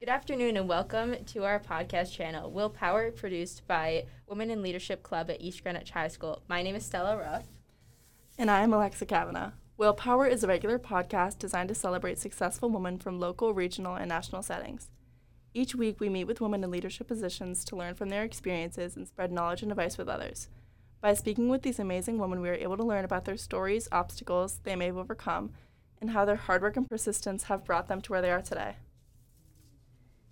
Good afternoon and welcome to our podcast channel, Willpower, produced by Women in Leadership Club at East Greenwich High School. My name is Stella Ruff. And I'm Alexa Kavanagh. Willpower is a regular podcast designed to celebrate successful women from local, regional, and national settings. Each week, we meet with women in leadership positions to learn from their experiences and spread knowledge and advice with others. By speaking with these amazing women, we are able to learn about their stories, obstacles they may have overcome, and how their hard work and persistence have brought them to where they are today.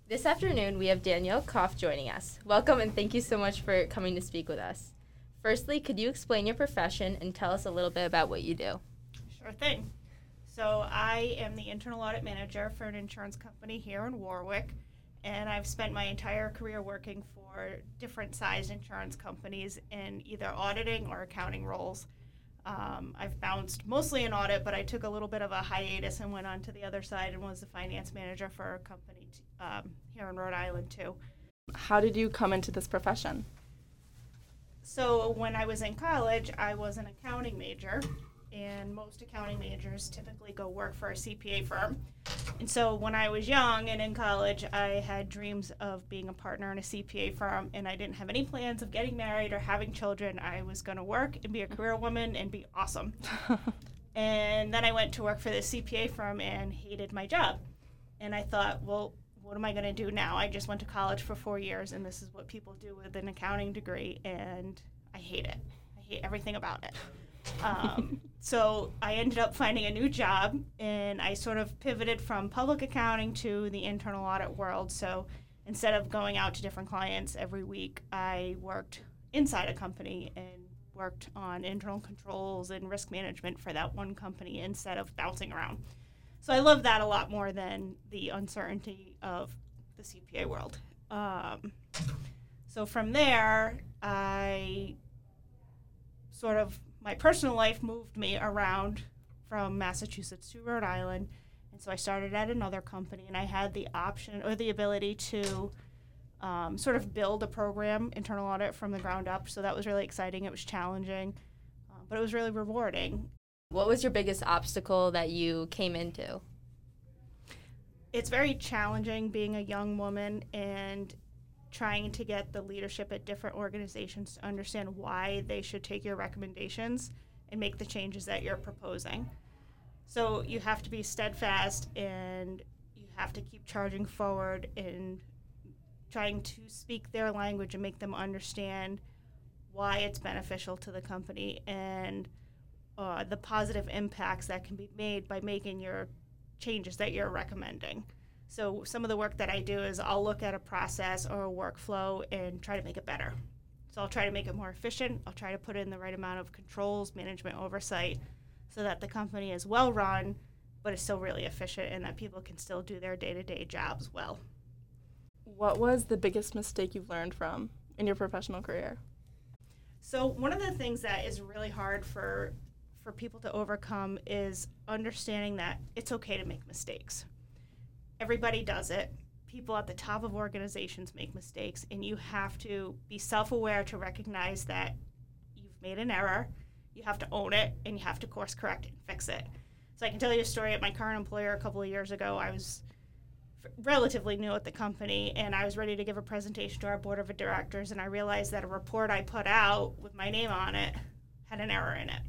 This afternoon, we have Danielle Kopf joining us. Welcome and thank you so much for coming to speak with us. Firstly, could you explain your profession and tell us a little bit about what you do? Sure thing. So, I am the internal audit manager for an insurance company here in Warwick, and I've spent my entire career working for different sized insurance companies in either auditing or accounting roles. Um, I've bounced mostly in audit, but I took a little bit of a hiatus and went on to the other side and was the finance manager for a company t- um, here in Rhode Island too. How did you come into this profession? So when I was in college, I was an accounting major, and most accounting majors typically go work for a CPA firm. And so when I was young and in college, I had dreams of being a partner in a CPA firm, and I didn't have any plans of getting married or having children. I was going to work and be a career woman and be awesome. and then I went to work for the CPA firm and hated my job. And I thought, well, what am I going to do now? I just went to college for four years, and this is what people do with an accounting degree, and I hate it. I hate everything about it. Um, so I ended up finding a new job, and I sort of pivoted from public accounting to the internal audit world. So instead of going out to different clients every week, I worked inside a company and worked on internal controls and risk management for that one company instead of bouncing around. So I love that a lot more than the uncertainty of the CPA world. Um, so from there, I sort of my personal life moved me around from Massachusetts to Rhode Island. And so I started at another company, and I had the option or the ability to um, sort of build a program, internal audit, from the ground up. So that was really exciting. It was challenging, uh, but it was really rewarding. What was your biggest obstacle that you came into? It's very challenging being a young woman and trying to get the leadership at different organizations to understand why they should take your recommendations and make the changes that you're proposing. So you have to be steadfast and you have to keep charging forward and trying to speak their language and make them understand why it's beneficial to the company and uh, the positive impacts that can be made by making your changes that you're recommending. So some of the work that I do is I'll look at a process or a workflow and try to make it better. So I'll try to make it more efficient. I'll try to put in the right amount of controls, management oversight, so that the company is well run, but is still really efficient and that people can still do their day to day jobs well. What was the biggest mistake you've learned from in your professional career? So one of the things that is really hard for for people to overcome is understanding that it's okay to make mistakes everybody does it. People at the top of organizations make mistakes, and you have to be self aware to recognize that you've made an error. You have to own it, and you have to course correct and fix it. So, I can tell you a story at my current employer a couple of years ago. I was relatively new at the company, and I was ready to give a presentation to our board of directors, and I realized that a report I put out with my name on it had an error in it.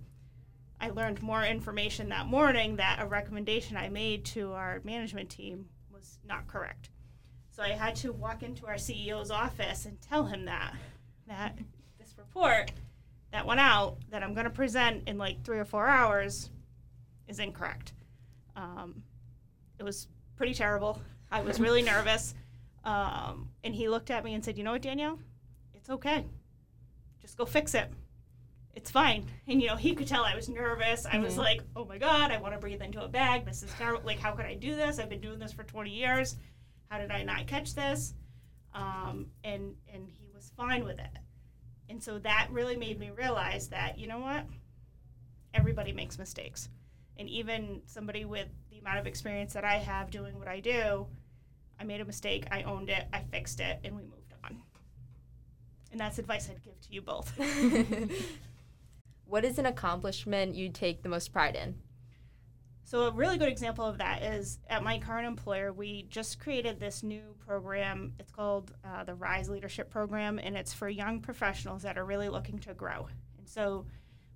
I learned more information that morning that a recommendation I made to our management team was not correct. So I had to walk into our CEO's office and tell him that that this report that went out that I'm going to present in like three or four hours is incorrect. Um, it was pretty terrible. I was really nervous. Um, and he looked at me and said, You know what, Danielle? It's okay. Just go fix it. It's fine. And, you know, he could tell I was nervous. I was Mhm. like, Oh my God, I want to breathe into a bag. This is terrible. Like, how could I do this? I've been doing this for 20 years. How did I not catch this? Um, and, and he was fine with it. And so that really made me realize that, you know what? Everybody makes mistakes. And even somebody with the amount of experience that I have doing what I do, I made a mistake, I owned it, I fixed it, and we moved on. And that's advice I'd give to you both. what is an accomplishment you take the most pride in? So, a really good example of that is at my current employer, we just created this new program. It's called uh, the Rise Leadership Program, and it's for young professionals that are really looking to grow. And so,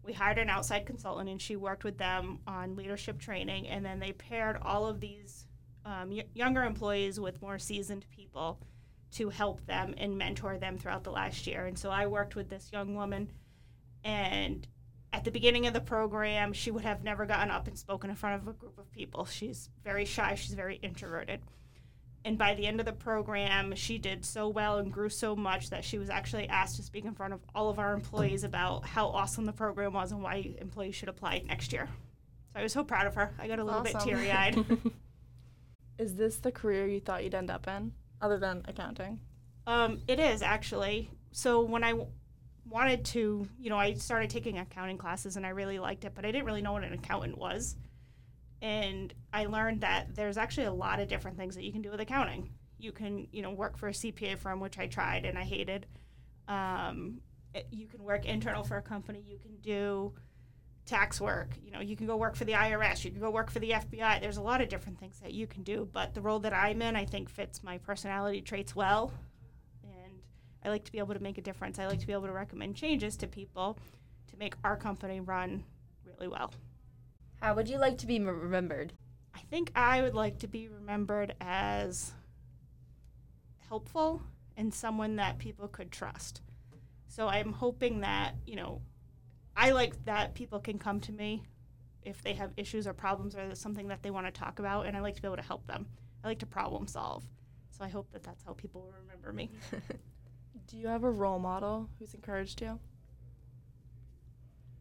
we hired an outside consultant, and she worked with them on leadership training, and then they paired all of these um, y- younger employees with more seasoned people to help them and mentor them throughout the last year. And so, I worked with this young woman, and at the beginning of the program, she would have never gotten up and spoken in front of a group of people. She's very shy, she's very introverted. And by the end of the program, she did so well and grew so much that she was actually asked to speak in front of all of our employees about how awesome the program was and why employees should apply next year. So I was so proud of her. I got a little bit teary eyed. Is this the career you thought you'd end up in, other than accounting? Um, it is actually. So when I w- wanted to, you know, I started taking accounting classes and I really liked it, but I didn't really know what an accountant was. And I learned that there's actually a lot of different things that you can do with accounting. You can, you know, work for a CPA firm, which I tried and I hated. Um, it- you can work internal for a company. You can do tax work. You know, you can go work for the IRS. You can go work for the FBI. There's a lot of different things that you can do. But the role that I'm in, I think, fits my personality traits well I like to be able to make a difference. I like to be able to recommend changes to people to make our company run really well. How would you like to be remembered? I think I would like to be remembered as helpful and someone that people could trust. So I'm hoping that, you know, I like that people can come to me if they have issues or problems or there's something that they want to talk about, and I like to be able to help them. I like to problem solve. So I hope that that's how people will remember me. Do you have a role model who's encouraged you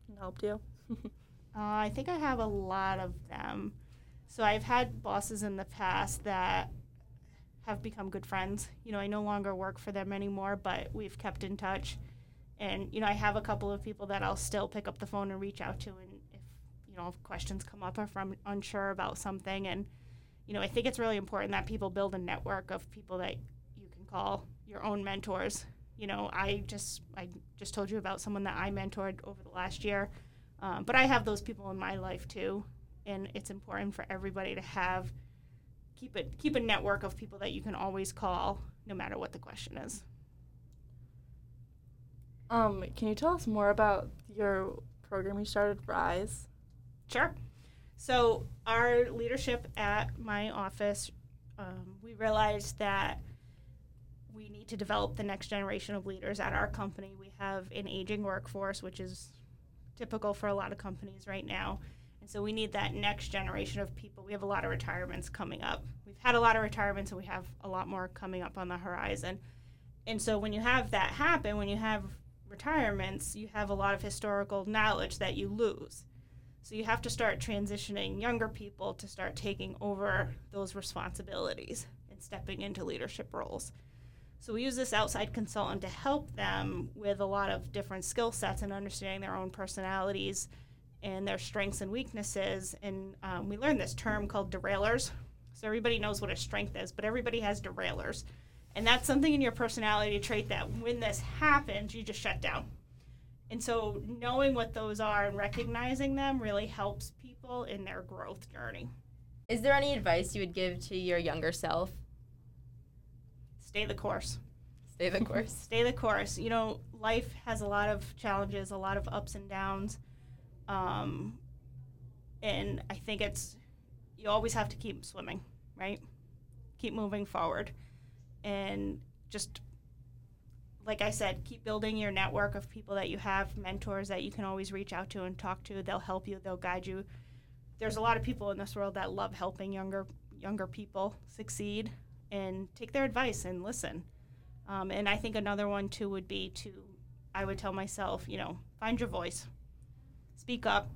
and helped you? Uh, I think I have a lot of them. So I've had bosses in the past that have become good friends. You know, I no longer work for them anymore, but we've kept in touch. And you know, I have a couple of people that I'll still pick up the phone and reach out to, and if you know, if questions come up or if I'm unsure about something, and you know, I think it's really important that people build a network of people that you can call your own mentors. You know, I just I just told you about someone that I mentored over the last year. Um, but I have those people in my life too, and it's important for everybody to have keep it keep a network of people that you can always call, no matter what the question is. Um, can you tell us more about your program you started, Rise? Sure. So our leadership at my office, um, we realized that to develop the next generation of leaders at our company. We have an aging workforce, which is typical for a lot of companies right now. And so we need that next generation of people. We have a lot of retirements coming up. We've had a lot of retirements and we have a lot more coming up on the horizon. And so when you have that happen, when you have retirements, you have a lot of historical knowledge that you lose. So you have to start transitioning younger people to start taking over those responsibilities and stepping into leadership roles. So we use this outside consultant to help them with a lot of different skill sets and understanding their own personalities and their strengths and weaknesses. And um, we learned this term called derailers. So everybody knows what a strength is, but everybody has derailers. And that's something in your personality trait that when this happens, you just shut down. And so knowing what those are and recognizing them really helps people in their growth journey. Is there any advice you would give to your younger self? Stay the course. Stay the course. Stay the course. You know, life has a lot of challenges, a lot of ups and downs. Um, and I think it's, you always have to keep swimming, right? Keep moving forward. And just, like I said, keep building your network of people that you have, mentors that you can always reach out to and talk to. They'll help you, they'll guide you. There's a lot of people in this world that love helping younger younger people succeed and take their advice and listen. Um, and I think another one too would be to, I would tell myself, you know, find your voice, speak up.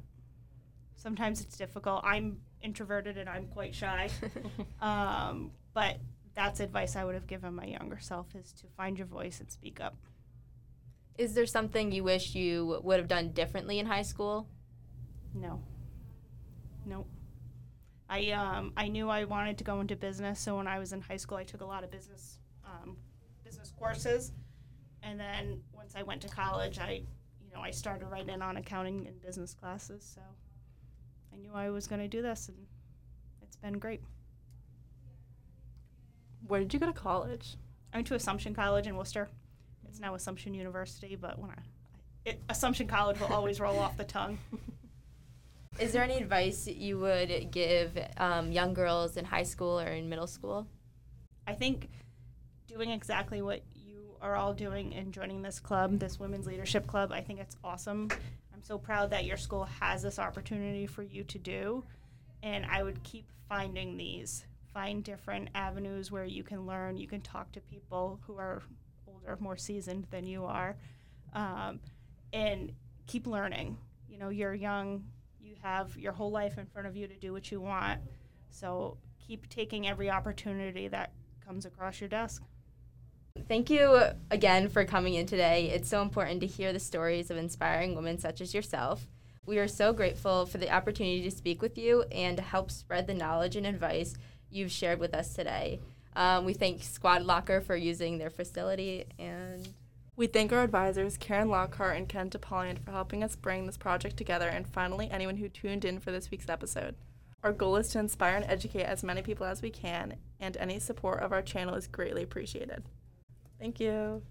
Sometimes it's difficult. I'm introverted and I'm quite shy, um, but that's advice I would have given my younger self is to find your voice and speak up. Is there something you wish you would have done differently in high school? No. Nope. I um I knew I wanted to go into business, so when I was in high school, I took a lot of business um, business courses, and then once I went to college, I you know I started right in on accounting and business classes. So I knew I was going to do this, and it's been great. Where did you go to college? I went to Assumption College in Worcester. It's now Assumption University, but when I, it, Assumption College will always roll off the tongue. Is there any advice you would give um, young girls in high school or in middle school? I think doing exactly what you are all doing and joining this club, this women's leadership club, I think it's awesome. I'm so proud that your school has this opportunity for you to do. And I would keep finding these. Find different avenues where you can learn. You can talk to people who are older, more seasoned than you are. Um, and keep learning. You know, you're young, you have your whole life in front of you to do what you want. So keep taking every opportunity that comes across your desk. Thank you again for coming in today. It's so important to hear the stories of inspiring women such as yourself. We are so grateful for the opportunity to speak with you and to help spread the knowledge and advice you've shared with us today. Um, we thank Squad Locker for using their facility and We thank our advisors, Karen Lockhart and Ken Topolian, for helping us bring this project together, and finally, anyone who tuned in for this week's episode. Our goal is to inspire and educate as many people as we can, and any support of our channel is greatly appreciated. Thank you.